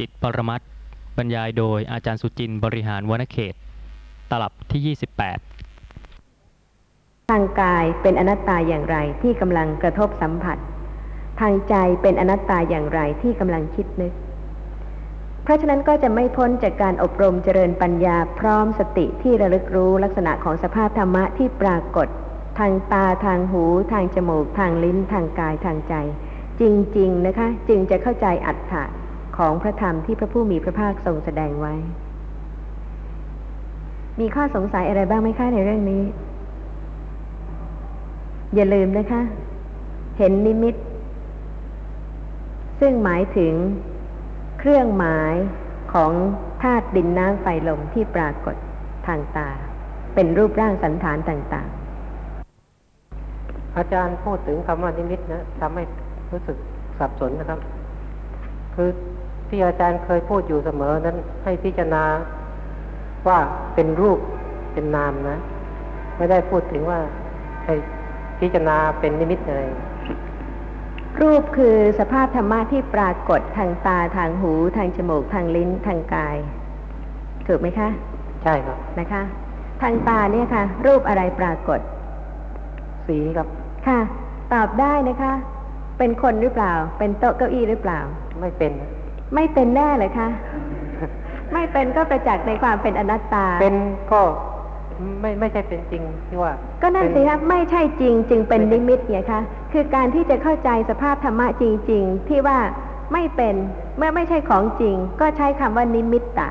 จิตปรมัตบรรยายโดยอาจารย์สุจินต์บริหารวนเขต ตลับที่ 28 ทางกายเป็นอนัตตาอย่างไรที่กำลังกระทบสัมผัส ทางใจเป็นอนัตตาอย่างไรที่กำลังคิดนึก เพราะฉะนั้นก็จะไม่พ้นจากการอบรมเจริญปัญญาพร้อมสติที่ระลึกรู้ลักษณะของสภาพธรรมะที่ปรากฏ ทางตาทางหู ทางจมูก ทางลิ้น ทางกายทางใจ จริง ๆ นะคะ จึงจะเข้าใจอัตถะ ของพระธรรมที่พระผู้มีพระภาคทรงแสดงไว้ มีข้อสงสัยอะไรบ้างไหมคะในเรื่องนี้ อย่าลืมนะคะ เห็นนิมิต ซึ่งหมายถึงเครื่องหมายของธาตุดินน้ำไฟลมที่ปรากฏทางตา เป็นรูปร่างสันฐานต่าง ๆ อาจารย์พูดถึงคำว่านิมิตนะทำให้รู้สึกสับสนนะครับ คือ ที่อาจารย์เคยพูดอยู่เสมอนั้นให้พิจารณาว่าเป็นรูปเป็นนามนะ ไม่ได้พูดถึงว่าให้พิจารณาเป็นนิมิตอะไรๆรูปคือสภาพธรรมะที่ปรากฏทางตาทางหู ทางจมูกทางลิ้นทางกายถูกไหมคะ ใช่ครับนะคะ ทางตาเนี่ยค่ะ รูปอะไรปรากฏ สีครับค่ะ ตอบได้นะคะ เป็นคนหรือเปล่า เป็นโต๊ะเก้าอี้หรือเปล่า ไม่เป็น ไม่เป็นแน่เลยคะไม่เป็นก็ประจักษ์ในความเป็นอนัตตา เป็นก็ไม่ไม่ใช่เป็นจริงที่ว่า ก็นั่นสิคะไม่ใช่จริงจึงเป็นนิมิตไงคะคือการที่จะเข้าใจสภาพธรรมะจริง ๆ ที่ว่าไม่เป็นเมื่อไม่ใช่ของจริง ก็ใช้คำว่านิมิตตะ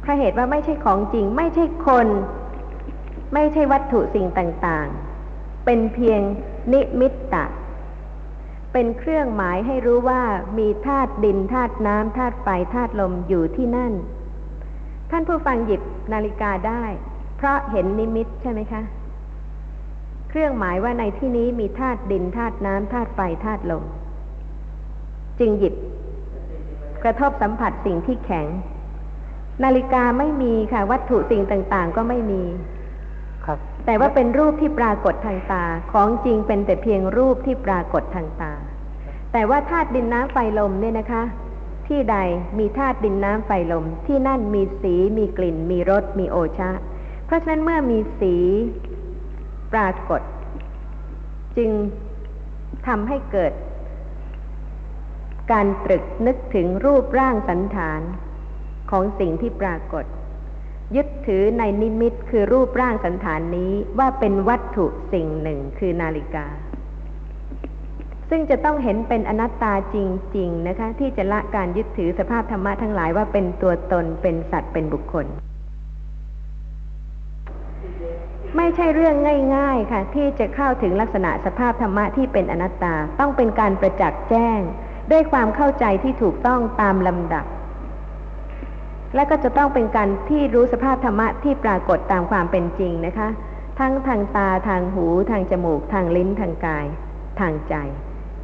เพราะเหตุว่าไม่ใช่ของจริง ไม่ใช่คน ไม่ใช่วัตถุสิ่งต่างๆ เป็นเพียงนิมิตตะ เป็นเครื่องหมายให้รู้ว่ามีธาตุดินธาตุน้ำธาตุไฟธาตุลมอยู่ที่นั่น ท่านผู้ฟังหยิบนาฬิกาได้ เพราะเห็นนิมิตใช่ไหมคะ เครื่องหมายว่าในที่นี้มีธาตุดินธาตุน้ำธาตุไฟธาตุลม จึงหยิบ กระทบสัมผัสสิ่งที่แข็ง นาฬิกาไม่มีค่ะ วัตถุสิ่งต่างๆ ก็ไม่มี ครับ แต่ว่าเป็นรูปที่ปรากฏทางตา ของจริงเป็นแต่เพียงรูปที่ปรากฏทางตา แต่ว่าธาตุดินน้ำไฟลมเนี่ยนะคะ ที่ใดมีธาตุดินน้ำไฟลม ที่นั่นมีสีมีกลิ่น มีรสมีโอชะ เพราะฉะนั้นเมื่อมีสีปรากฏ จึงทำให้เกิด การตรึกนึกถึงรูปร่างสันฐานของสิ่งที่ปรากฏ ยึดถือในนิมิตคือรูปร่างสันฐานนี้ว่าเป็นวัตถุสิ่งหนึ่งคือนาฬิกา ซึ่งจะต้องเห็นเป็นอนัตตาจริง ๆ นะคะ ที่จะละการยึดถือสภาพธรรมะทั้งหลายว่าเป็นตัวตนเป็นสัตว์เป็นบุคคล ไม่ใช่เรื่องง่าย ๆค่ะ ที่จะเข้าถึงลักษณะสภาพธรรมะที่เป็นอนัตตาต้องเป็นการประจักษ์แจ้ง ด้วยความเข้าใจที่ถูกต้องตามลำดับ และก็จะต้องเป็นการที่รู้สภาพธรรมะที่ปรากฏตามความเป็นจริงนะคะ ทั้งทางตาทางหูทางจมูก ทางลิ้นทางกาย ทางใจ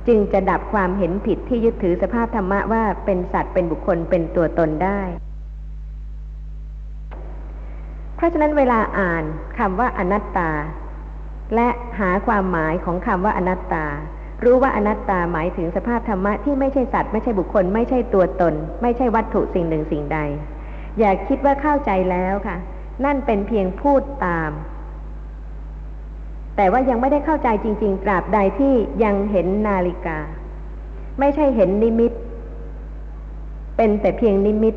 จึงจะดับความเห็นผิดที่ยึดถือสภาพธรรมะว่าเป็นสัตว์เป็นบุคคลเป็นตัวตนได้ เพราะฉะนั้นเวลาอ่านคำว่าอนัตตา และหาความหมายของคำว่าอนัตตารู้ว่าอนัตตาหมายถึงสภาพธรรมะที่ไม่ใช่สัตว์ไม่ใช่บุคคล ไม่ใช่ตัวตน ไม่ใช่วัตถุสิ่งหนึ่งสิ่งใด อย่าคิดว่าเข้าใจแล้วค่ะ นั่นเป็นเพียงพูดตาม แต่ว่ายังไม่ได้เข้าใจจริง ๆ ตราบใดที่ยังเห็นนาฬิกา ไม่ใช่เห็นนิมิต เป็นแต่เพียงนิมิต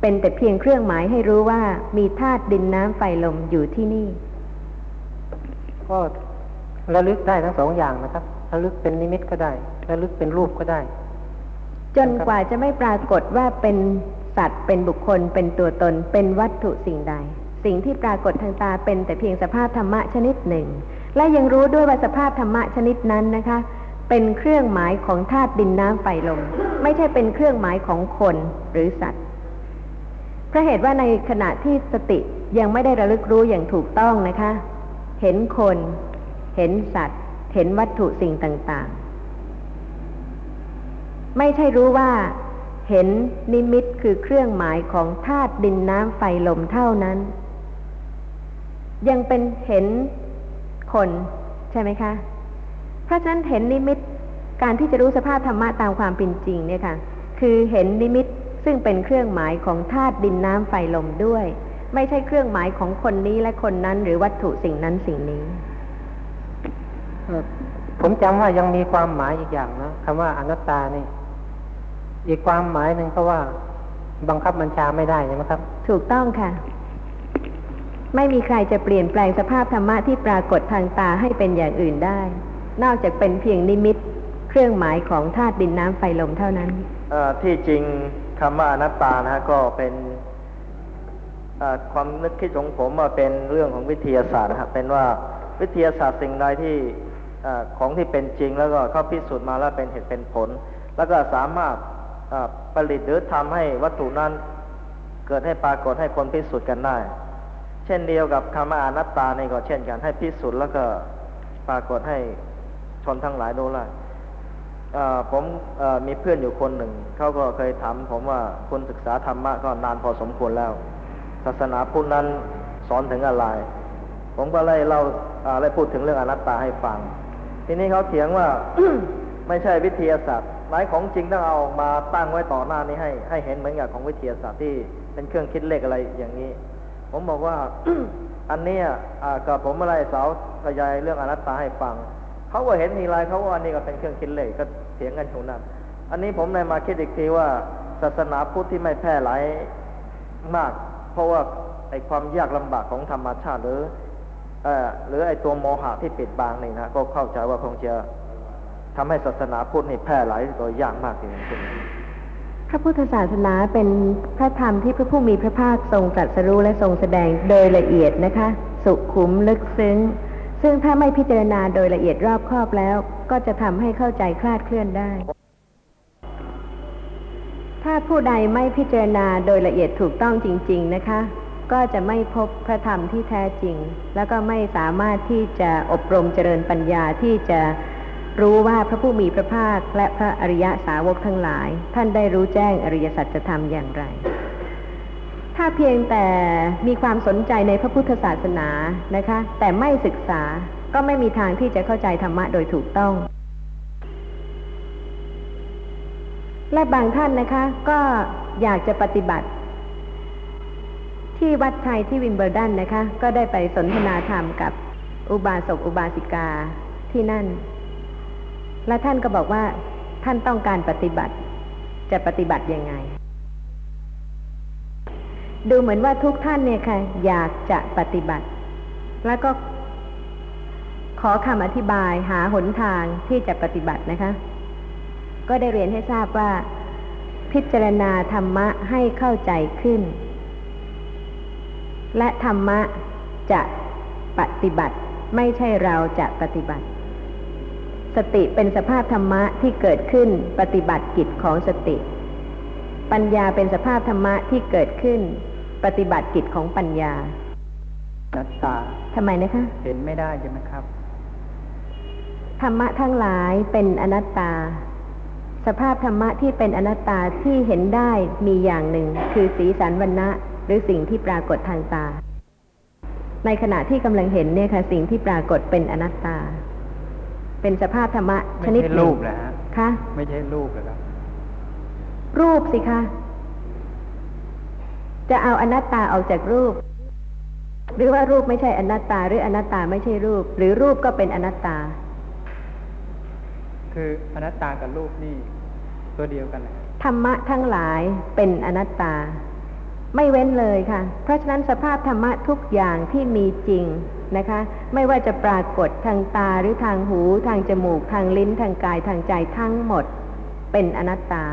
เป็นแต่เพียงเครื่องหมายให้รู้ว่ามีธาตุดินน้ำไฟลมอยู่ที่นี่ ก็ระลึกได้ทั้งสองอย่างนะครับระลึกเป็นนิมิตก็ได้ระลึกเป็นรูปก็ได้ จนกว่าจะไม่ปรากฏว่าเป็น สัตว์ เป็นบุคคล เป็นตัวตน เป็นวัตถุสิ่งใด สิ่งที่ปรากฏทางตาเป็นแต่เพียงสภาพธรรมะชนิดหนึ่ง และยังรู้ด้วยว่าสภาพธรรมะชนิดนั้นนะคะ เป็นเครื่องหมายของธาตุดินน้ำไฟลม ไม่ใช่เป็นเครื่องหมายของคนหรือสัตว์เพราะเหตุว่าในขณะที่สติยังไม่ได้ระลึกรู้อย่างถูกต้องนะคะ เห็นคน เห็นสัตว์ เห็นวัตถุสิ่งต่างๆ ไม่ใช่รู้ว่า เห็นนิมิตคือเครื่องหมายของธาตุดินน้ำไฟลมเท่านั้น ยังเป็นเห็นคนใช่ไหมคะ เพราะฉะนั้นเห็นนิมิตการที่จะรู้สภาพธรรมะตามความเป็นจริงเนี่ยค่ะ คือเห็นนิมิตซึ่งเป็นเครื่องหมายของธาตุดินน้ำไฟลมด้วย ไม่ใช่เครื่องหมายของคนนี้และคนนั้น หรือวัตถุสิ่งนั้นสิ่งนี้ ผมจำว่ายังมีความหมายอีกอย่างนะคำว่าอนัตตานี่ อีกความหมายหนึ่งก็ว่า บังคับบัญชาไม่ได้ใช่ไหมครับ ถูกต้องค่ะ ไม่มีใครจะเปลี่ยนแปลงสภาพธรรมะที่ปรากฏทางตาให้เป็นอย่างอื่นได้ นอกจากเป็นเพียงนิมิต เครื่องหมายของธาตุดินน้ำไฟลมเท่านั้นเอ่อที่จริงคำว่าอนัตตานะฮะก็เป็นเอ่อความนึกคิดของผมว่าเป็นเรื่องของวิทยาศาสตร์นะครับเป็นว่าวิทยาศาสตร์สิ่งใดที่เออของที่เป็นจริงแล้วก็เข้าพิสูจน์มาแล้วเป็นเหตุเป็นผล แล้วก็สามารถ่ผลิตหรือทำให้วัตถุนั้นเกิดให้ปรากฏให้คนพิสูจน์กันได้ เช่นเดียวกับคำว่าอนัตตาในี่ก็เช่นกันให้พิสูจน์แล้วก็ปรากฏให้ชนทั้งหลายดูได้เอ่อผมมีเพื่อนอยู่คนหนึ่ง เขาก็เคยถามผมว่าคุณศึกษาธรรมะก็นานพอสมควรแล้ว ศาสนาพุทธนั้นสอนถึงอะไร ผมก็เลยเล่าเอ่อเลยพูดถึงเรื่องอนัตตาให้ฟัง ทีนี้เขาเถียงว่าไม่ใช่วิทยาศาสตร์ หมายของจริงต้องเอามาตั้งไว้ต่อหน้านี้ให้ ให้เห็นเหมือนกับของวิทยาศาสตร์ที่เป็นเครื่องคิดเลขอะไรอย่างนี้ ผมบอกว่า อันนี้กับผมอะไรสาวขยายเรื่องอนัตตาให้ฟังเขาก็เห็นทีไรเขาว่าอันนี้ก็เป็นเครื่องคิดเลขก็เถียงกันอยู่นั่นอันนี้ผมเลยมาคิดอีกทีว่าศาสนาพุทธที่ไม่แพร่หลายมาก เพราะว่าไอ้ความยากลำบากของธรรมชาติหรือเอ่อหรือไอ้ตัวโมหะที่ปิดบังนี่นะก็เข้าใจว่าคงจะ ทำให้ศาสนาพุทธนี่แพร่หลายโดยยากมากทีเดียวพระพุทธศาสนาเป็นพระธรรมที่พระผู้มีพระภาคทรงตรัสรู้และทรงแสดงโดยละเอียดนะคะ สุขุมลึกซึ้ง ซึ่งถ้าไม่พิจารณาโดยละเอียดรอบครอบแล้ว ก็จะทำให้เข้าใจคลาดเคลื่อนได้ ถ้าผู้ใดไม่พิจารณาโดยละเอียดถูกต้องจริง ๆนะคะ ก็จะไม่พบพระธรรมที่แท้จริง แล้วก็ไม่สามารถที่จะอบรมเจริญปัญญาที่จะ รู้ว่าพระผู้มีพระภาคและพระอริยสาวกทั้งหลาย ท่านได้รู้แจ้งอริยสัจธรรมอย่างไร ถ้าเพียงแต่มีความสนใจในพระพุทธศาสนานะคะ แต่ไม่ศึกษาก็ไม่มีทางที่จะเข้าใจธรรมะโดยถูกต้อง และบางท่านนะคะ ก็อยากจะปฏิบัติ ที่วัดไทยที่วินเบอร์ดันนะคะ ก็ได้ไปสนทนาธรรมกับอุบาสกอุบาสิกาที่นั่น และท่านก็บอกว่าท่านต้องการปฏิบัติ จะปฏิบัติยังไง ดูเหมือนว่าทุกท่านเนี่ยค่ะ อยากจะปฏิบัติ แล้วก็ขอคำอธิบายหาหนทางที่จะปฏิบัตินะคะ ก็ได้เรียนให้ทราบว่า พิจารณาธรรมะให้เข้าใจขึ้น และธรรมะจะปฏิบัติ ไม่ใช่เราจะปฏิบัติ สติเป็นสภาพธรรมะที่เกิดขึ้นปฏิบัติกิจของสติ ปัญญาเป็นสภาพธรรมะที่เกิดขึ้น ปฏิบัติกิจของปัญญานัตตาทำไมนะคะ เห็นไม่ได้ใช่ไหมครับ ธรรมะทั้งหลายเป็นอนัตตา สภาพธรรมะที่เป็นอนัตตาที่เห็นได้มีอย่างหนึ่ง คือสีสันวันณะหรือสิ่งที่ปรากฏทางตา ในขณะที่กำลังเห็นเนี่ยค่ะ สิ่งที่ปรากฏเป็นอนัตตา เป็นสภาพธรรมะชไม่นิดใช่หรูนึ่งปเหรอฮะคะไม่ใช่รูปเหรอครับ รูปสิคะจะเอาอนัตตาออกจากรูป หรือว่ารูปไม่ใช่อนัตตา หรืออนัตตาไม่ใช่รูป หรือรูปก็เป็นอนัตตา คืออนัตตากับรูปนี่ ตัวเดียวกันนะธรรมะทั้งหลายเป็นอนัตตา ไม่เว้นเลยค่ะ เพราะฉะนั้นสภาพธรรมะทุกอย่างที่มีจริง นะคะ ไม่ว่าจะปรากฏทางตาหรือทางหู ทางจมูก ทางลิ้น ทางกายทางใจทั้งหมด เป็นอนัตตา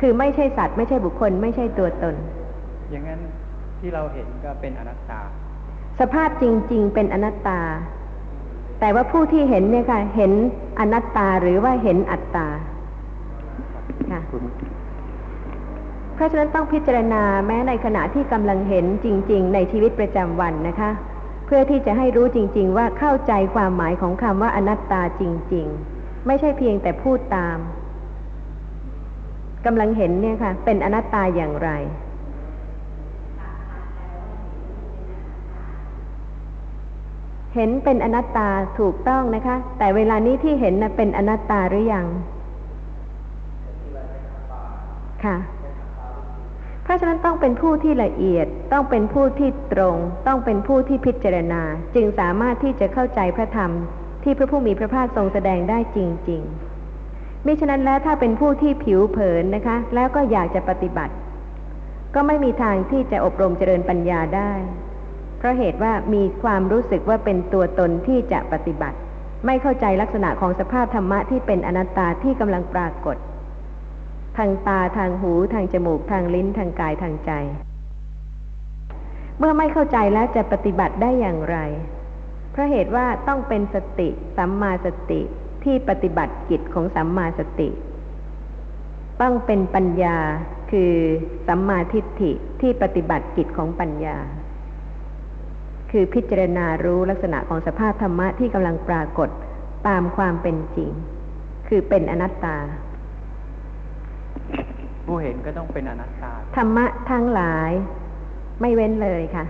คือไม่ใช่สัตว์ ไม่ใช่บุคคล ไม่ใช่ตัวตน อย่างนั้นที่เราเห็นก็เป็นอนัตตา สภาพจริง ๆ เป็นอนัตตา แต่ว่าผู้ที่เห็นเนี่ยค่ะ เห็นอนัตตาหรือว่าเห็นอัตตาค่ะเพราะฉะนั้นต้องพิจารณาแม้ในขณะที่กำลังเห็นจริง ๆ ในชีวิตประจำวันนะคะเพื่อที่จะให้รู้จริง ๆ ว่าเข้าใจความหมายของคำว่าอนัตตาจริง ๆ ไม่ใช่เพียงแต่พูดตามกำลังเห็นเนี่ยค่ะ เป็นอนัตตาอย่างไร เห็นเป็นอนัตตาถูกต้องนะคะ แต่เวลานี้ที่เห็นนะเป็นอนัตตาหรือยัง ค่ะ เพราะฉะนั้นต้องเป็นผู้ที่ละเอียด ต้องเป็นผู้ที่ตรง ต้องเป็นผู้ที่พิจารณา จึงสามารถที่จะเข้าใจพระธรรม ที่พระผู้มีพระภาคทรงแสดงได้จริง ๆ มิฉะนั้นแล้วถ้าเป็นผู้ที่ผิวเผินนะคะ แล้วก็อยากจะปฏิบัติ ก็ไม่มีทางที่จะอบรมเจริญปัญญาได้ เพราะเหตุว่ามีความรู้สึกว่าเป็นตัวตนที่จะปฏิบัติ ไม่เข้าใจลักษณะของสภาพธรรมะที่เป็นอนัตตาที่กำลังปรากฏ ทางตาทางหูทางจมูกทางลิ้นทางกายทางใจ เมื่อไม่เข้าใจแล้วจะปฏิบัติได้อย่างไร เพราะเหตุว่าต้องเป็นสติสัมมาสติที่ปฏิบัติกิจของสัมมาสติ ต้องเป็นปัญญาคือสัมมาทิฏฐิที่ปฏิบัติกิจของปัญญา คือพิจารณารู้ลักษณะของสภาพธรรมะที่กำลังปรากฏตามความเป็นจริง คือเป็นอนัตตา ผู้เห็นก็ต้องเป็นอนัตตา ธรรมะทั้งหลาย ไม่เว้นเลยค่ะ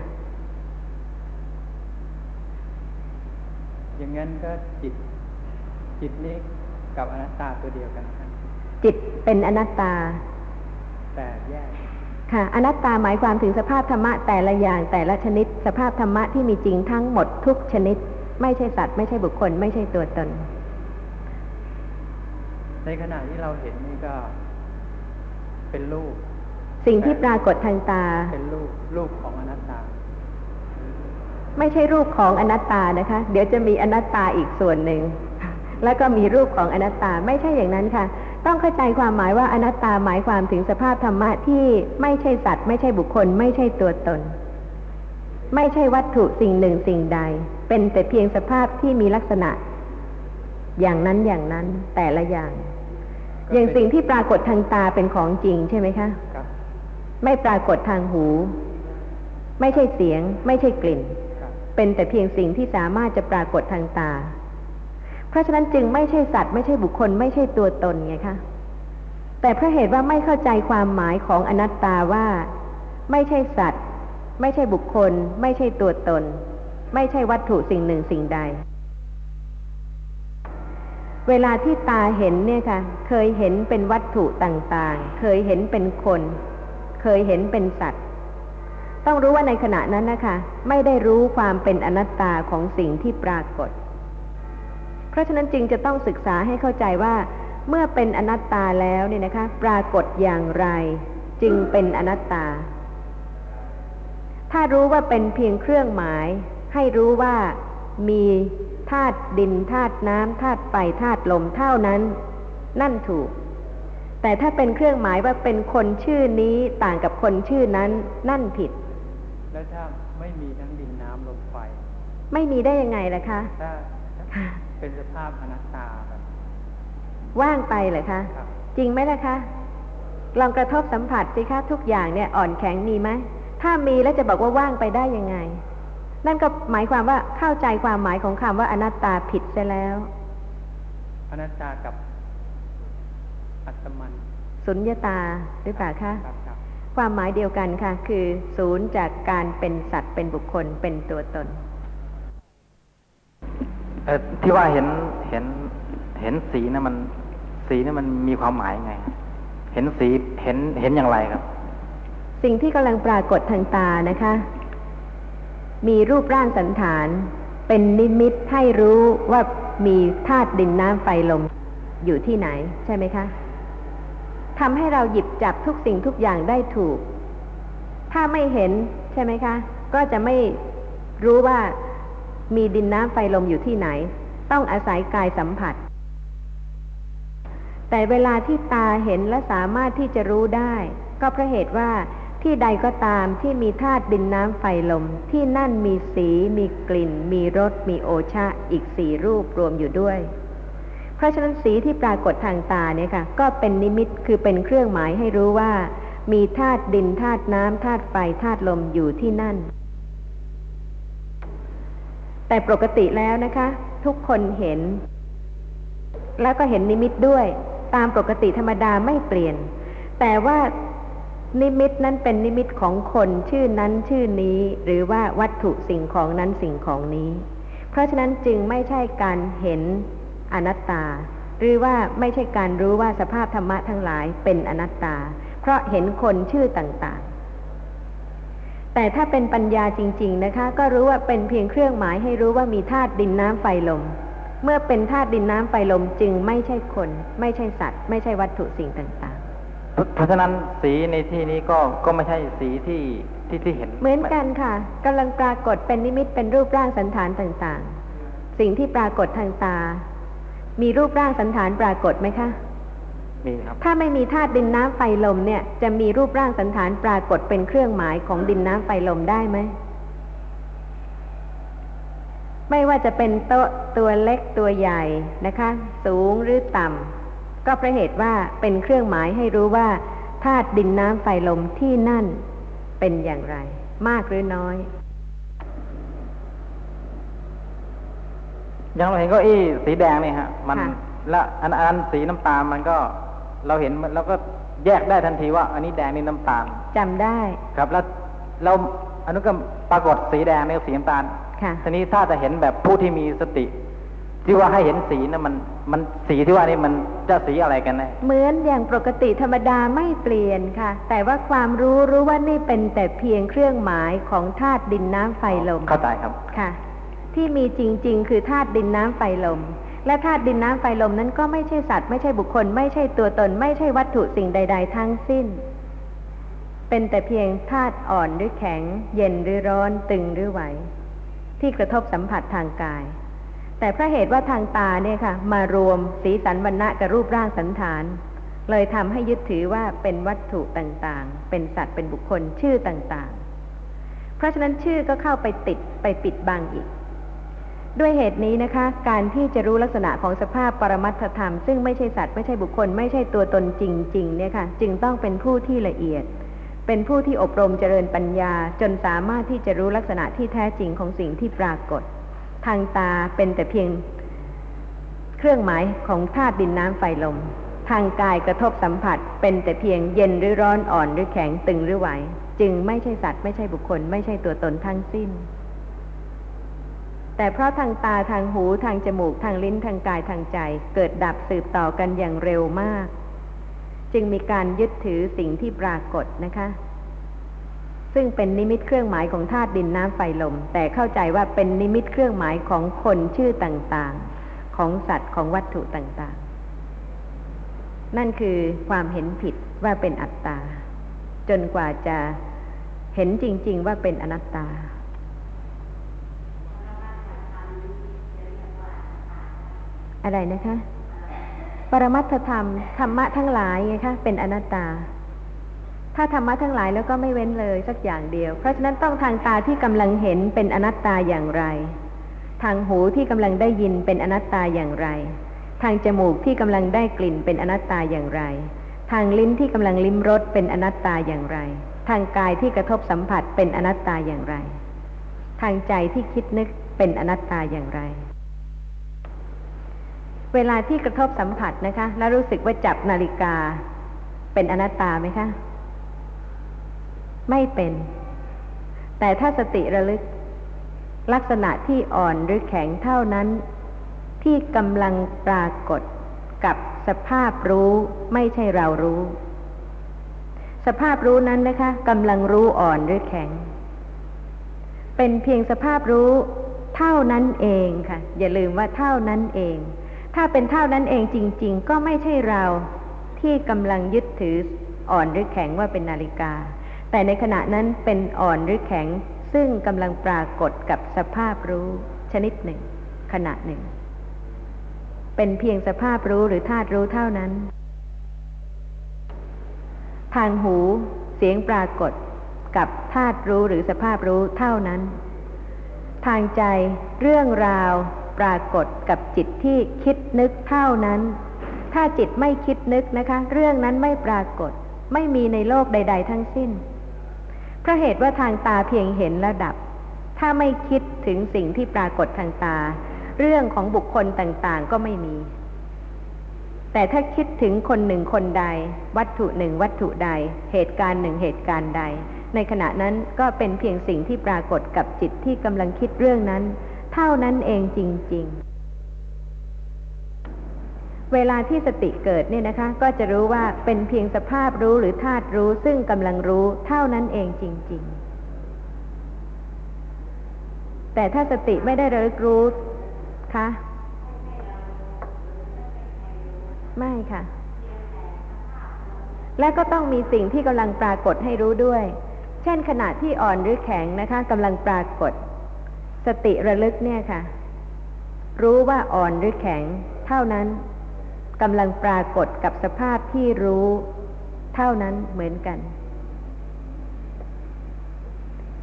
อย่างนั้นก็จิต จิตนี้กับอนัตตาตัวเดียวกันครับจิตเป็นอนัตตา แต่แยก ค่ะ อนัตตาหมายความถึงสภาพธรรมะแต่ละอย่างแต่ละชนิด สภาพธรรมะที่มีจริงทั้งหมดทุกชนิด ไม่ใช่สัตว์ ไม่ใช่บุคคล ไม่ใช่ตัวตน ในขณะที่เราเห็นนี่ก็ เป็นรูป สิ่งที่ปรากฏทางตา เป็นรูปรูปของอนัตตา ไม่ใช่รูปของอนัตตานะคะ เดี๋ยวจะมีอนัตตาอีกส่วนหนึ่งแล้วก็มีรูปของอนัตตาไม่ใช่อย่างนั้นค่ะ ต้องเข้าใจความหมายว่าอนัตตาหมายความถึงสภาพธรรมะที่ไม่ใช่สัตว์ ไม่ใช่บุคคล ไม่ใช่ตัวตน ไม่ใช่วัตถุสิ่งหนึ่งสิ่งใด เป็นแต่เพียงสภาพที่มีลักษณะ อย่างนั้นอย่างนั้นแต่ละอย่างก็ อย่างเป็นสิ่งที่ปรากฏทางตาเป็นของจริงใช่ไหมคะครับไม่ปรากฏทางหู ไม่ใช่เสียง ไม่ใช่กลิ่นครับเป็นแต่เพียงสิ่งที่สามารถจะปรากฏทางตา เพราะฉะนั้นจึงไม่ใช่สัตว์ไม่ใช่บุคคล ไม่ใช่ตัวตนไงคะแต่เพราะเหตุว่าไม่เข้าใจความหมายของอนัตตาว่า ไม่ใช่สัตว์ ไม่ใช่บุคคล ไม่ใช่ตัวตน ไม่ใช่วัตถุสิ่งหนึ่งสิ่งใด เวลาที่ตาเห็นเนี่ยค่ะ เคยเห็นเป็นวัตถุต่างๆ เคยเห็นเป็นคน เคยเห็นเป็นสัตว์ ต้องรู้ว่าในขณะนั้นนะคะ ไม่ได้รู้ความเป็นอนัตตาของสิ่งที่ปรากฏ เพราะฉะนั้นจึงจะต้องศึกษาให้เข้าใจว่า เมื่อเป็นอนัตตาแล้วเนี่ยนะคะ ปรากฏอย่างไร จึงเป็นอนัตตา ถ้ารู้ว่าเป็นเพียงเครื่องหมาย ให้รู้ว่ามี ธาตุดินธาตุน้ำธาตุไฟธาตุลมเท่านั้น นั่นถูก แต่ถ้าเป็นเครื่องหมายว่าเป็นคนชื่อนี้ต่างกับคนชื่อนั้น นั่นผิด แล้วถ้าไม่มีทั้งดินน้ำลมไฟ ไม่มีได้ยังไงล่ะคะถ้าถ้าเป็นสภาพอนัตตาแบบว่างไปเหรอคะครับจริงไหมล่ะคะ ลองกระทบสัมผัสสิคะทุกอย่างเนี่ยอ่อนแข็งมีไหมถ้ามีแล้วจะบอกว่าว่างไปได้ยังไง นั่นก็หมายความว่าเข้าใจความหมายของคำว่าอนัตตาผิดเสียแล้ว อนัตตากับอัตมัน สุญญตาหรือเปล่าคะครับครับความหมายเดียวกันค่ะ คือศูนย์จากการเป็นสัตว์เป็นบุคคลเป็นตัวตนเอ่อที่ว่าเห็นเห็นเห็นสีนะมัน สีนี่มันมีความหมายยังไงครับเห็นสีเห็นเห็นอย่างไรครับ สิ่งที่กำลังปรากฏทางตานะคะ มีรูปร่างสันฐาน เป็นนิมิตให้รู้ว่ามีธาตุดินน้ำไฟลมอยู่ที่ไหนใช่ไหมคะทำให้เราหยิบจับทุกสิ่งทุกอย่างได้ถูก ถ้าไม่เห็นใช่ไหมคะ ก็จะไม่รู้ว่ามีดินน้ำไฟลมอยู่ที่ไหน ต้องอาศัยกายสัมผัส แต่เวลาที่ตาเห็นและสามารถที่จะรู้ได้ ก็เพราะเหตุว่า ที่ใดก็ตามที่มีธาตุดินน้ำไฟลม ที่นั่นมีสีมีกลิ่น มีรส มีโอชะ อีกสี่รูปรวมอยู่ด้วย เพราะฉะนั้นสีที่ปรากฏทางตาเนี่ยค่ะ ก็เป็นนิมิตคือเป็นเครื่องหมายให้รู้ว่า มีธาตุดินธาตุน้ำธาตุไฟธาตุลมอยู่ที่นั่น แต่ปกติแล้วนะคะ ทุกคนเห็น แล้วก็เห็นนิมิตด้วย ตามปกติธรรมดาไม่เปลี่ยน แต่ว่า นิมิตนั้นเป็นนิมิตของคนชื่อนั้นชื่อนี้ หรือว่าวัตถุสิ่งของนั้นสิ่งของนี้ เพราะฉะนั้นจึงไม่ใช่การเห็นอนัตตา หรือว่าไม่ใช่การรู้ว่าสภาพธรรมะทั้งหลายเป็นอนัตตา เพราะเห็นคนชื่อต่างๆ แต่ถ้าเป็นปัญญาจริง ๆนะคะ ก็รู้ว่าเป็นเพียงเครื่องหมายให้รู้ว่ามีธาตุดินน้ำไฟลม เมื่อเป็นธาตุดินน้ำไฟลมจึงไม่ใช่คน ไม่ใช่สัตว์ ไม่ใช่วัตถุสิ่งต่างเพราะ เพราะฉะนั้นสีในที่นี้ก็ก็ไม่ใช่สีที่ที่ที่เห็นๆเหมือนกันค่ะกำลังปรากฏเป็นนิมิตเป็นรูปร่างสันฐานต่างๆ สิ่งที่ปรากฏทางตา มีรูปร่างสันฐานปรากฏไหมคะมีครับถ้าไม่มีธาตุดินน้ำไฟลมเนี่ย จะมีรูปร่างสันฐานปรากฏเป็นเครื่องหมายของดินน้ำไฟลมได้ไหมไม่ว่าจะเป็นโต๊ะตัวเล็กตัวใหญ่นะคะ สูงหรือต่ำ ก็เพราะเหตุว่าเป็นเครื่องหมายให้รู้ว่าธาตุดินน้ำไฟลมที่นั่นเป็นอย่างไร มากหรือน้อย อย่างเราเห็นเก็อี้สีแดงนี่ฮะ มันค่ะและอันอันสีน้ำตาลมันก็เราเห็นมันเราก็แยกได้ทันทีว่า อันนี้แดงนี่น้ำตาลจำได้ ครับแล้วเราอันนู้นก็ปรากฏสีแดงในสีน้ำตาลค่ะทีนี้ถ้าจะเห็นแบบผู้ที่มีสติ ที่ว่าให้เห็นสีนะมันมันสีที่ว่านี่มันจะสีอะไรกันแน่เหมือนอย่างปกติธรรมดาไม่เปลี่ยนค่ะ แต่ว่าความรู้รู้ว่านี่เป็นแต่เพียงเครื่องหมายของธาตุดินน้ำไฟลมเข้าใจครับค่ะ ที่มีจริง ๆ คือธาตุดินน้ำไฟลม และธาตุดินน้ำไฟลมนั้นก็ไม่ใช่สัตว์ไม่ใช่บุคคล ไม่ใช่ตัวตน ไม่ใช่วัตถุสิ่งใด ๆ ทั้งสิ้น เป็นแต่เพียงธาตุอ่อนหรือแข็ง เย็นหรือร้อนตึงหรือไหว ที่กระทบสัมผัสทางกาย แต่เพราะเหตุว่าทางตาเนี่ยค่ะ มารวมสีสันวรรณะกับรูปร่างสันฐาน เลยทำให้ยึดถือว่าเป็นวัตถุต่างๆ เป็นสัตว์เป็นบุคคลชื่อต่างๆ เพราะฉะนั้นชื่อก็เข้าไปติดไปปิดบังอีก ด้วยเหตุนี้นะคะ การที่จะรู้ลักษณะของสภาพปรมัตถธรรม ซึ่งไม่ใช่สัตว์ไม่ใช่บุคคล ไม่ใช่ตัวตนจริง ๆ เนี่ยค่ะ จึงต้องเป็นผู้ที่ละเอียด เป็นผู้ที่อบรมเจริญปัญญา จนสามารถที่จะรู้ลักษณะที่แท้จริงของสิ่งที่ปรากฏ ทางตาเป็นแต่เพียง เครื่องหมายของธาตุดินน้ำไฟลม ทางกายกระทบสัมผัส เป็นแต่เพียงเย็นหรือร้อนอ่อนหรือแข็งตึงหรือไหว จึงไม่ใช่สัตว์ไม่ใช่บุคคล ไม่ใช่ตัวตนทั้งสิ้น แต่เพราะทางตาทางหูทางจมูกทางลิ้นทางกายทางใจ เกิดดับสืบต่อกันอย่างเร็วมาก จึงมีการยึดถือสิ่งที่ปรากฏนะคะ ซึ่งเป็นนิมิตเครื่องหมายของธาตุดินน้ำไฟลม แต่เข้าใจว่าเป็นนิมิตเครื่องหมายของคนชื่อต่างๆ ของสัตว์ของวัตถุต่างๆ นั่นคือความเห็นผิดว่าเป็นอัตตา จนกว่าจะเห็นจริง ๆ ว่าเป็นอนัตตา อะไรนะคะ ปรมัตถธรรมธรรมะทั้งหลายไงคะเป็นอนัตตา ถ้าธรรมะทั้งหลายแล้วก็ไม่เว้นเลยสักอย่างเดียว เพราะฉะนั้นต้องทางตาที่กำลังเห็นเป็นอนัตตาอย่างไร ทางหูที่กำลังได้ยินเป็นอนัตตาอย่างไร ทางจมูกที่กำลังได้กลิ่นเป็นอนัตตาอย่างไร ทางลิ้นที่กำลังลิ้มรสเป็นอนัตตาอย่างไร ทางกายที่กระทบสัมผัสเป็นอนัตตาอย่างไร ทางใจที่คิดนึกเป็นอนัตตาอย่างไร เวลาที่กระทบสัมผัสนะคะ แล้วรู้สึกว่าจับนาฬิกา เป็นอนัตตาไหมคะ ไม่เป็น แต่ถ้าสติระลึก ลักษณะที่อ่อนหรือแข็งเท่านั้น ที่กำลังปรากฏกับสภาพรู้ไม่ใช่เรารู้ สภาพรู้นั้นนะคะกำลังรู้อ่อนหรือแข็ง เป็นเพียงสภาพรู้เท่านั้นเองค่ะ อย่าลืมว่าเท่านั้นเอง ถ้าเป็นเท่านั้นเองจริง ๆ ก็ไม่ใช่เราที่กำลังยึดถืออ่อนหรือแข็งว่าเป็นนาฬิกา แต่ในขณะนั้นเป็นอ่อนหรือแข็ง ซึ่งกำลังปรากฏกับสภาพรู้ชนิดหนึ่ง ขณะหนึ่ง เป็นเพียงสภาพรู้หรือธาตุรู้เท่านั้น ทางหูเสียงปรากฏกับธาตุรู้หรือสภาพรู้เท่านั้น ทางใจเรื่องราวปรากฏกับจิตที่คิดนึกเท่านั้น ถ้าจิตไม่คิดนึกนะคะ เรื่องนั้นไม่ปรากฏ ไม่มีในโลกใด ๆ ทั้งสิ้น เพราะเหตุว่าทางตาเพียงเห็นและดับ ถ้าไม่คิดถึงสิ่งที่ปรากฏทางตา เรื่องของบุคคลต่างๆก็ไม่มี แต่ถ้าคิดถึงคนหนึ่งคนใด วัตถุหนึ่งวัตถุใด เหตุการณ์หนึ่งเหตุการณ์ใด ในขณะนั้นก็เป็นเพียงสิ่งที่ปรากฏกับจิตที่กำลังคิดเรื่องนั้น เท่านั้นเองจริง ๆ เวลาที่สติเกิดเนี่ยนะคะ ก็จะรู้ว่าเป็นเพียงสภาพรู้หรือธาตุรู้ซึ่งกำลังรู้เท่านั้นเองจริง ๆ แต่ถ้าสติไม่ได้ระลึกรู้คะไม่ค่ะ และก็ต้องมีสิ่งที่กำลังปรากฏให้รู้ด้วย เช่นขณะที่อ่อนหรือแข็งนะคะกำลังปรากฏ สติระลึกเนี่ยค่ะ รู้ว่าอ่อนหรือแข็งเท่านั้น กำลังปรากฏกับสภาพที่รู้ เท่านั้นเหมือนกัน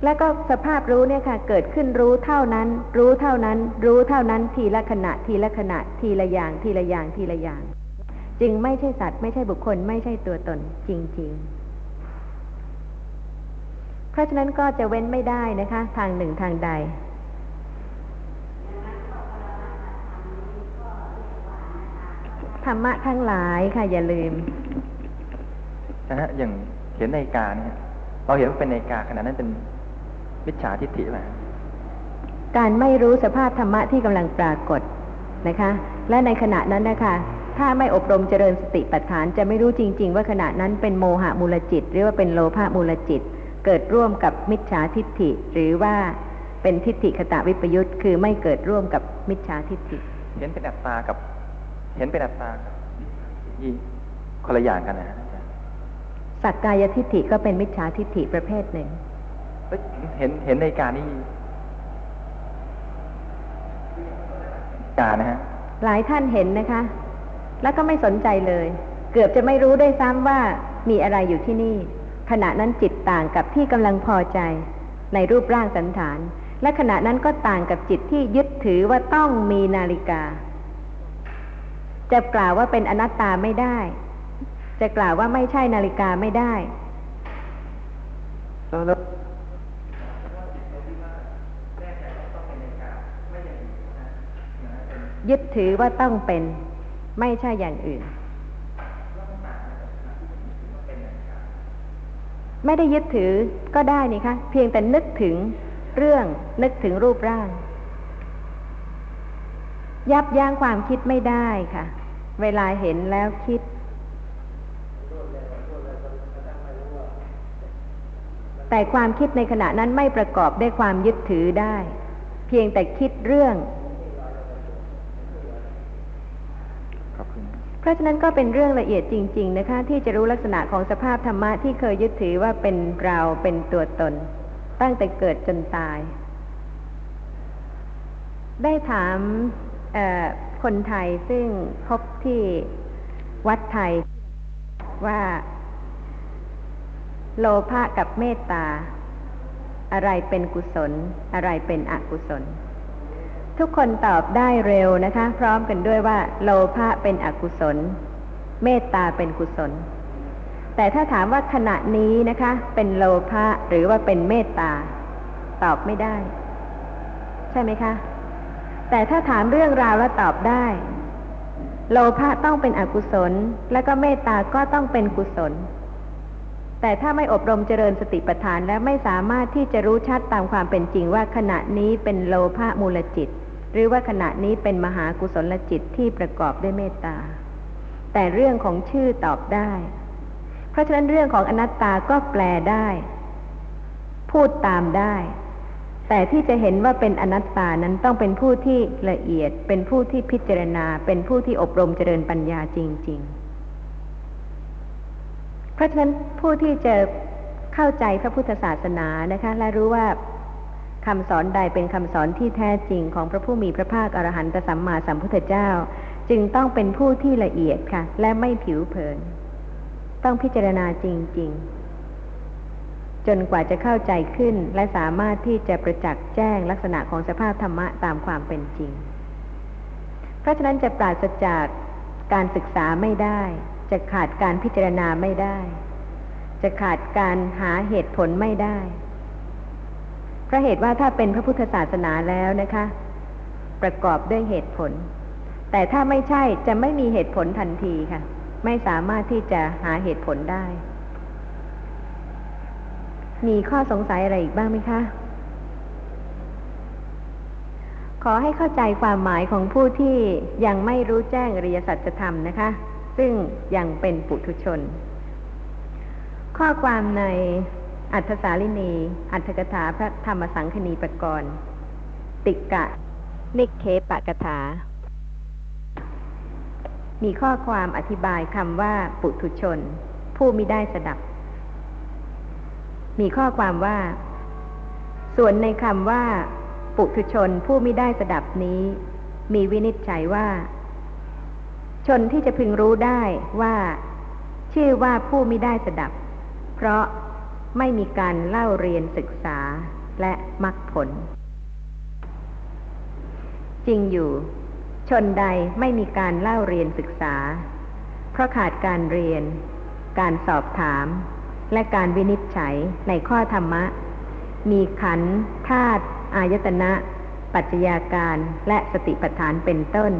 แล้วก็สภาพรู้เนี่ยค่ะ เกิดขึ้นรู้เท่านั้น รู้เท่านั้น รู้เท่านั้นทีละขณะทีละขณะทีละอย่างทีละอย่างทีละอย่าง จึงไม่ใช่สัตว์ ไม่ใช่บุคคล ไม่ใช่ตัวตน จริง ๆเพราะฉะนั้นก็จะเว้นไม่ได้นะคะ ทางหนึ่งทางใด ธรรมะทั้งหลายค่ะอย่าลืมนะฮะอย่างเห็นนาฬิกาเนี่ยเราเห็นว่าเป็นนาฬิกาขณะนั้นเป็นมิจฉาทิฏฐิไหมการไม่รู้สภาพธรรมะที่กำลังปรากฏนะคะ และในขณะนั้นนะคะถ้าไม่อบรมเจริญสติปัฏฐานจะไม่รู้จริง ๆ ว่าขณะนั้นเป็นโมหะมูลจิต หรือว่าเป็นโลภะมูลจิต เกิดร่วมกับมิจฉาทิฏฐิ หรือว่าเป็นทิฏฐิขตะวิปยุตคือไม่เกิดร่วมกับมิจฉาทิฏฐิ เห็นเป็นอัตตากับ เห็นเป็นอัตตากับยี่คนละอย่างกันนะฮะอาจารย์สักกายทิฏฐิก็เป็นมิจฉาทิฏฐิประเภทหนึ่งเอ้ยเห็นเห็นนาฬิกานี่กานะฮะหลายท่านเห็นนะคะ แล้วก็ไม่สนใจเลย เกือบจะไม่รู้ได้วยซ้ำว่ามีอะไรอยู่ที่นี่ ขณะนั้นจิตต่างกับที่กำลังพอใจ ในรูปร่างสันฐาน และขณะนั้นก็ต่างกับจิตที่ยึดถือว่าต้องมีนาฬิกา จะกล่าวว่าเป็นอนัตตาไม่ได้ จะกล่าวว่าไม่ใช่นาฬิกาไม่ได้แล้วยึดถือว่าต้องเป็น ไม่ใช่อย่างอื่น ไม่ได้ยึดถือก็ได้นี่คะเพียงแต่นึกถึงเรื่องนึกถึงรูปร่าง ยับยั้งความคิดไม่ได้ค่ะ เวลาเห็นแล้วคิด แต่ความคิดในขณะนั้นไม่ประกอบด้วยความยึดถือได้ เพียงแต่คิดเรื่องขอบคุณเพราะฉะนั้นก็เป็นเรื่องละเอียดจริง ๆ นะคะ ที่จะรู้ลักษณะของสภาพธรรมะที่เคยยึดถือว่าเป็นเราเป็นตัวตน ตั้งแต่เกิดจนตาย ได้ถามเอ่อ คนไทยซึ่งพบที่วัดไทยว่า โลภะกับเมตตา อะไรเป็นกุศล อะไรเป็นอกุศล ทุกคนตอบได้เร็วนะคะ พร้อมกันด้วยว่า โลภะเป็นอกุศล เมตตาเป็นกุศล แต่ถ้าถามว่าขณะนี้นะคะ เป็นโลภะหรือว่าเป็นเมตตา ตอบไม่ได้ ใช่ไหมคะ แต่ถ้าถามเรื่องราวแล้วตอบได้ โลภะต้องเป็นอกุศล แล้วก็เมตตาก็ต้องเป็นกุศล แต่ถ้าไม่อบรมเจริญสติปัฏฐานและไม่สามารถที่จะรู้ชัดตามความเป็นจริงว่าขณะนี้เป็นโลภะมูลจิต หรือว่าขณะนี้เป็นมหากุศลจิตที่ประกอบด้วยเมตตา แต่เรื่องของชื่อตอบได้ เพราะฉะนั้นเรื่องของอนัตตาก็แปลได้ พูดตามได้ แต่ที่จะเห็นว่าเป็นอนัตตานั้นต้องเป็นผู้ที่ละเอียด เป็นผู้ที่พิจารณา เป็นผู้ที่อบรมเจริญปัญญาจริง ๆ เพราะฉะนั้นผู้ที่จะเข้าใจพระพุทธศาสนานะคะ และรู้ว่าคำสอนใดเป็นคำสอนที่แท้จริงของพระผู้มีพระภาคอรหันตสัมมาสัมพุทธเจ้า จึงต้องเป็นผู้ที่ละเอียดค่ะ และไม่ผิวเผิน ต้องพิจารณาจริง ๆ จนกว่าจะเข้าใจขึ้น และสามารถที่จะประจักษ์แจ้งลักษณะของสภาพธรรมะตามความเป็นจริง เพราะฉะนั้นจะปราศจากการศึกษาไม่ได้ จะขาดการพิจารณาไม่ได้ จะขาดการหาเหตุผลไม่ได้เพราะเหตุว่าถ้าเป็นพระพุทธศาสนาแล้วนะคะ ประกอบด้วยเหตุผล แต่ถ้าไม่ใช่จะไม่มีเหตุผลทันทีค่ะ ไม่สามารถที่จะหาเหตุผลได้ มีข้อสงสัยอะไรอีกบ้างไหมคะ ขอให้เข้าใจความหมายของผู้ที่ยังไม่รู้แจ้งอริยสัจธรรมนะคะ ซึ่งยังเป็นปุถุชน ข้อความในอัฏฐสาลินี อัฏฐกถาพระธรรมสังคณีปกรณ์ ติกะ นิเคปะกถา มีข้อความอธิบายคำว่าปุถุชน ผู้มิได้สดับ มีข้อความว่า ส่วนในคำว่า ปุถุชนผู้ไมิได้สดับนี้ มีวินิจฉัยว่า ชนที่จะพึงรู้ได้ว่า ชื่อว่าผู้ไมิได้สดับ เพราะไม่มีการเล่าเรียนศึกษาและมรรคผล จริงอยู่ ชนใดไม่มีการเล่าเรียนศึกษา เพราะขาดการเรียน การสอบถาม และการวินิจฉัยในข้อธรรมะ มีขันธ์ธาตุอายตนะ ปัจจัยาการและสติปัฏฐานเป็นต้น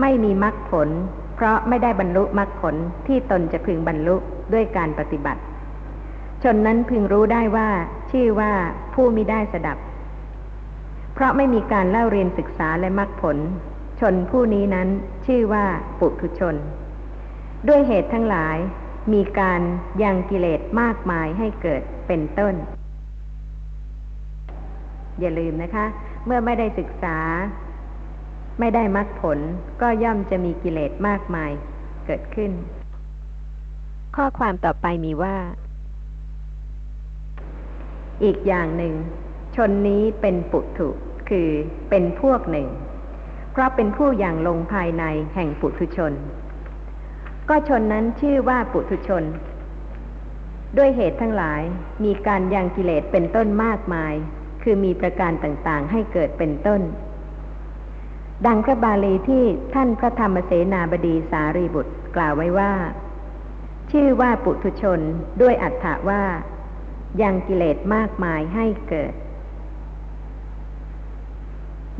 ไม่มีมรรคผล เพราะไม่ได้บรรลุมรรคผลที่ตนจะพึงบรรลุด้วยการปฏิบัติ ชนนั้นพึงรู้ได้ว่า ชื่อว่าผู้มิได้สดับ เพราะไม่มีการเล่าเรียนศึกษาและมรรคผล ชนผู้นี้นั้นชื่อว่าปุถุชน ด้วยเหตุทั้งหลาย มีการยังกิเลสมากมายให้เกิดเป็นต้น อย่าลืมนะคะ เมื่อไม่ได้ศึกษา ไม่ได้มรรคผลก็ย่อมจะมีกิเลสมากมายเกิดขึ้น ข้อความต่อไปมีว่า อีกอย่างหนึ่ง ชนนี้เป็นปุถุคือเป็นพวกหนึ่ง เพราะเป็นผู้อย่างลงภายในแห่งปุถุชน ก็ชนนั้นชื่อว่าปุถุชน ด้วยเหตุทั้งหลายมีการยังกิเลสเป็นต้นมากมาย คือมีประการต่างๆ ให้เกิดเป็นต้น ดังพระบาลีที่ท่านพระธรรมเสนาบดีสารีบุตรกล่าวไว้ว่า ชื่อว่าปุถุชนด้วยอัฏฐะว่า ยังกิเลสมากมายให้เกิด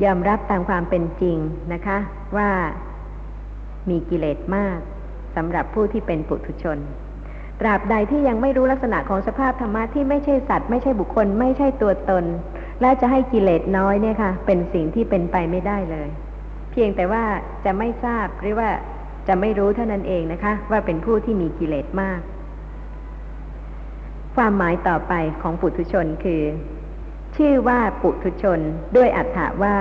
ยอมรับตามความเป็นจริงนะคะ ว่ามีกิเลสมาก สำหรับผู้ที่เป็นปุถุชน ตราบใดที่ยังไม่รู้ลักษณะของสภาพธรรมะที่ไม่ใช่สัตว์ ไม่ใช่บุคคล ไม่ใช่ตัวตน และจะให้กิเลสน้อยเนี่ยค่ะ เป็นสิ่งที่เป็นไปไม่ได้เลย เพียงแต่ว่าจะไม่ทราบหรือว่าจะไม่รู้เท่านั้นเองนะคะ ว่าเป็นผู้ที่มีกิเลสมาก ความหมายต่อไปของปุถุชนคือ ชื่อว่าปุถุชนด้วยอัฏฐะว่า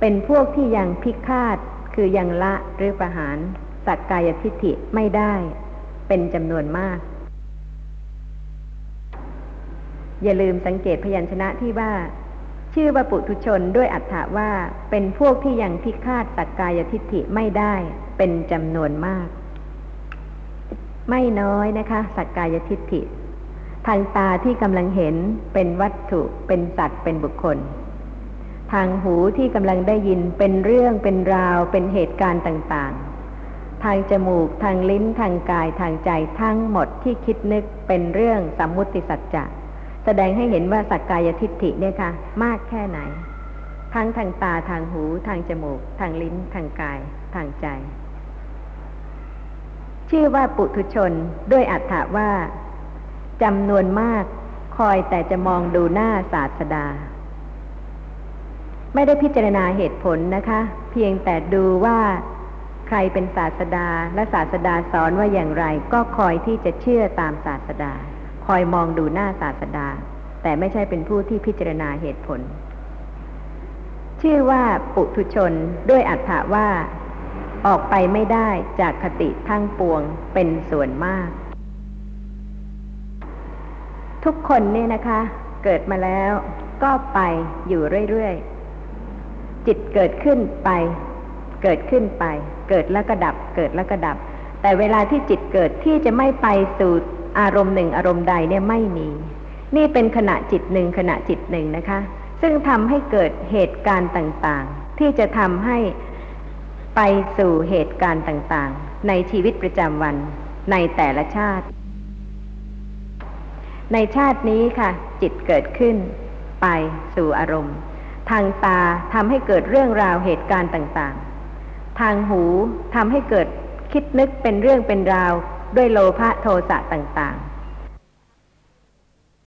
เป็นพวกที่ยังพิฆาตคือยังละหรือประหาร สักกายทิฏฐิไม่ได้ เป็นจำนวนมาก อย่าลืมสังเกตพยัญชนะที่ว่า ชื่อว่าปุถุชนด้วยอัฏฐะว่าเป็นพวกที่ยังพิฆาตสักกายทิฏฐิไม่ได้ เป็นจำนวนมาก ไม่น้อยนะคะ สักกายทิฏฐิ ทางตาที่กำลังเห็นเป็นวัตถุเป็นสัตว์เป็นบุคคลทางหูที่กำลังได้ยินเป็นเรื่องเป็นราวเป็นเหตุการณ์ต่าง ทางจมูกทางลิ้นทางกายทางใจทั้งหมดที่คิดนึกเป็นเรื่องสมมุติสัจจะแสดงให้เห็นว่าสักกายทิฏฐิเนี่ยค่ะ มากแค่ไหน ทั้งทางตาทางหูทางจมูก ทางลิ้นทางกายทางใจ ชื่อว่าปุถุชนด้วยอัฏฐะว่าจำนวนมากคอยแต่จะมองดูหน้าศาสดา ไม่ได้พิจารณาเหตุผลนะคะ เพียงแต่ดูว่า ใครเป็นศาสดาและศาสดาสอนว่าอย่างไร ก็คอยที่จะเชื่อตามศาสดา คอยมองดูหน้าศาสดา แต่ไม่ใช่เป็นผู้ที่พิจารณาเหตุผล ชื่อว่าปุถุชนด้วยอัฏฐะว่า ออกไปไม่ได้จากคติทั้งปวงเป็นส่วนมาก ทุกคนเนี่ยนะคะ เกิดมาแล้วก็ไปอยู่เรื่อยๆจิตเกิดขึ้นไป เกิดขึ้นไป เกิดแล้วก็ดับ เกิดแล้วก็ดับ แต่เวลาที่จิตเกิดที่จะไม่ไปสู่อารมณ์หนึ่งอารมณ์ใดเนี่ยไม่มี นี่เป็นขณะจิตหนึ่งขณะจิตหนึ่งนะคะ ซึ่งทำให้เกิดเหตุการณ์ต่างๆ ที่จะทำให้ไปสู่เหตุการณ์ต่างๆ ในชีวิตประจำวันในแต่ละชาติ ในชาตินี้ค่ะ จิตเกิดขึ้น ไปสู่อารมณ์ ทางตาทำให้เกิดเรื่องราวเหตุการณ์ต่างๆ ทางหูทำให้เกิดคิดนึกเป็นเรื่องเป็นราว ด้วยโลภะโทสะต่าง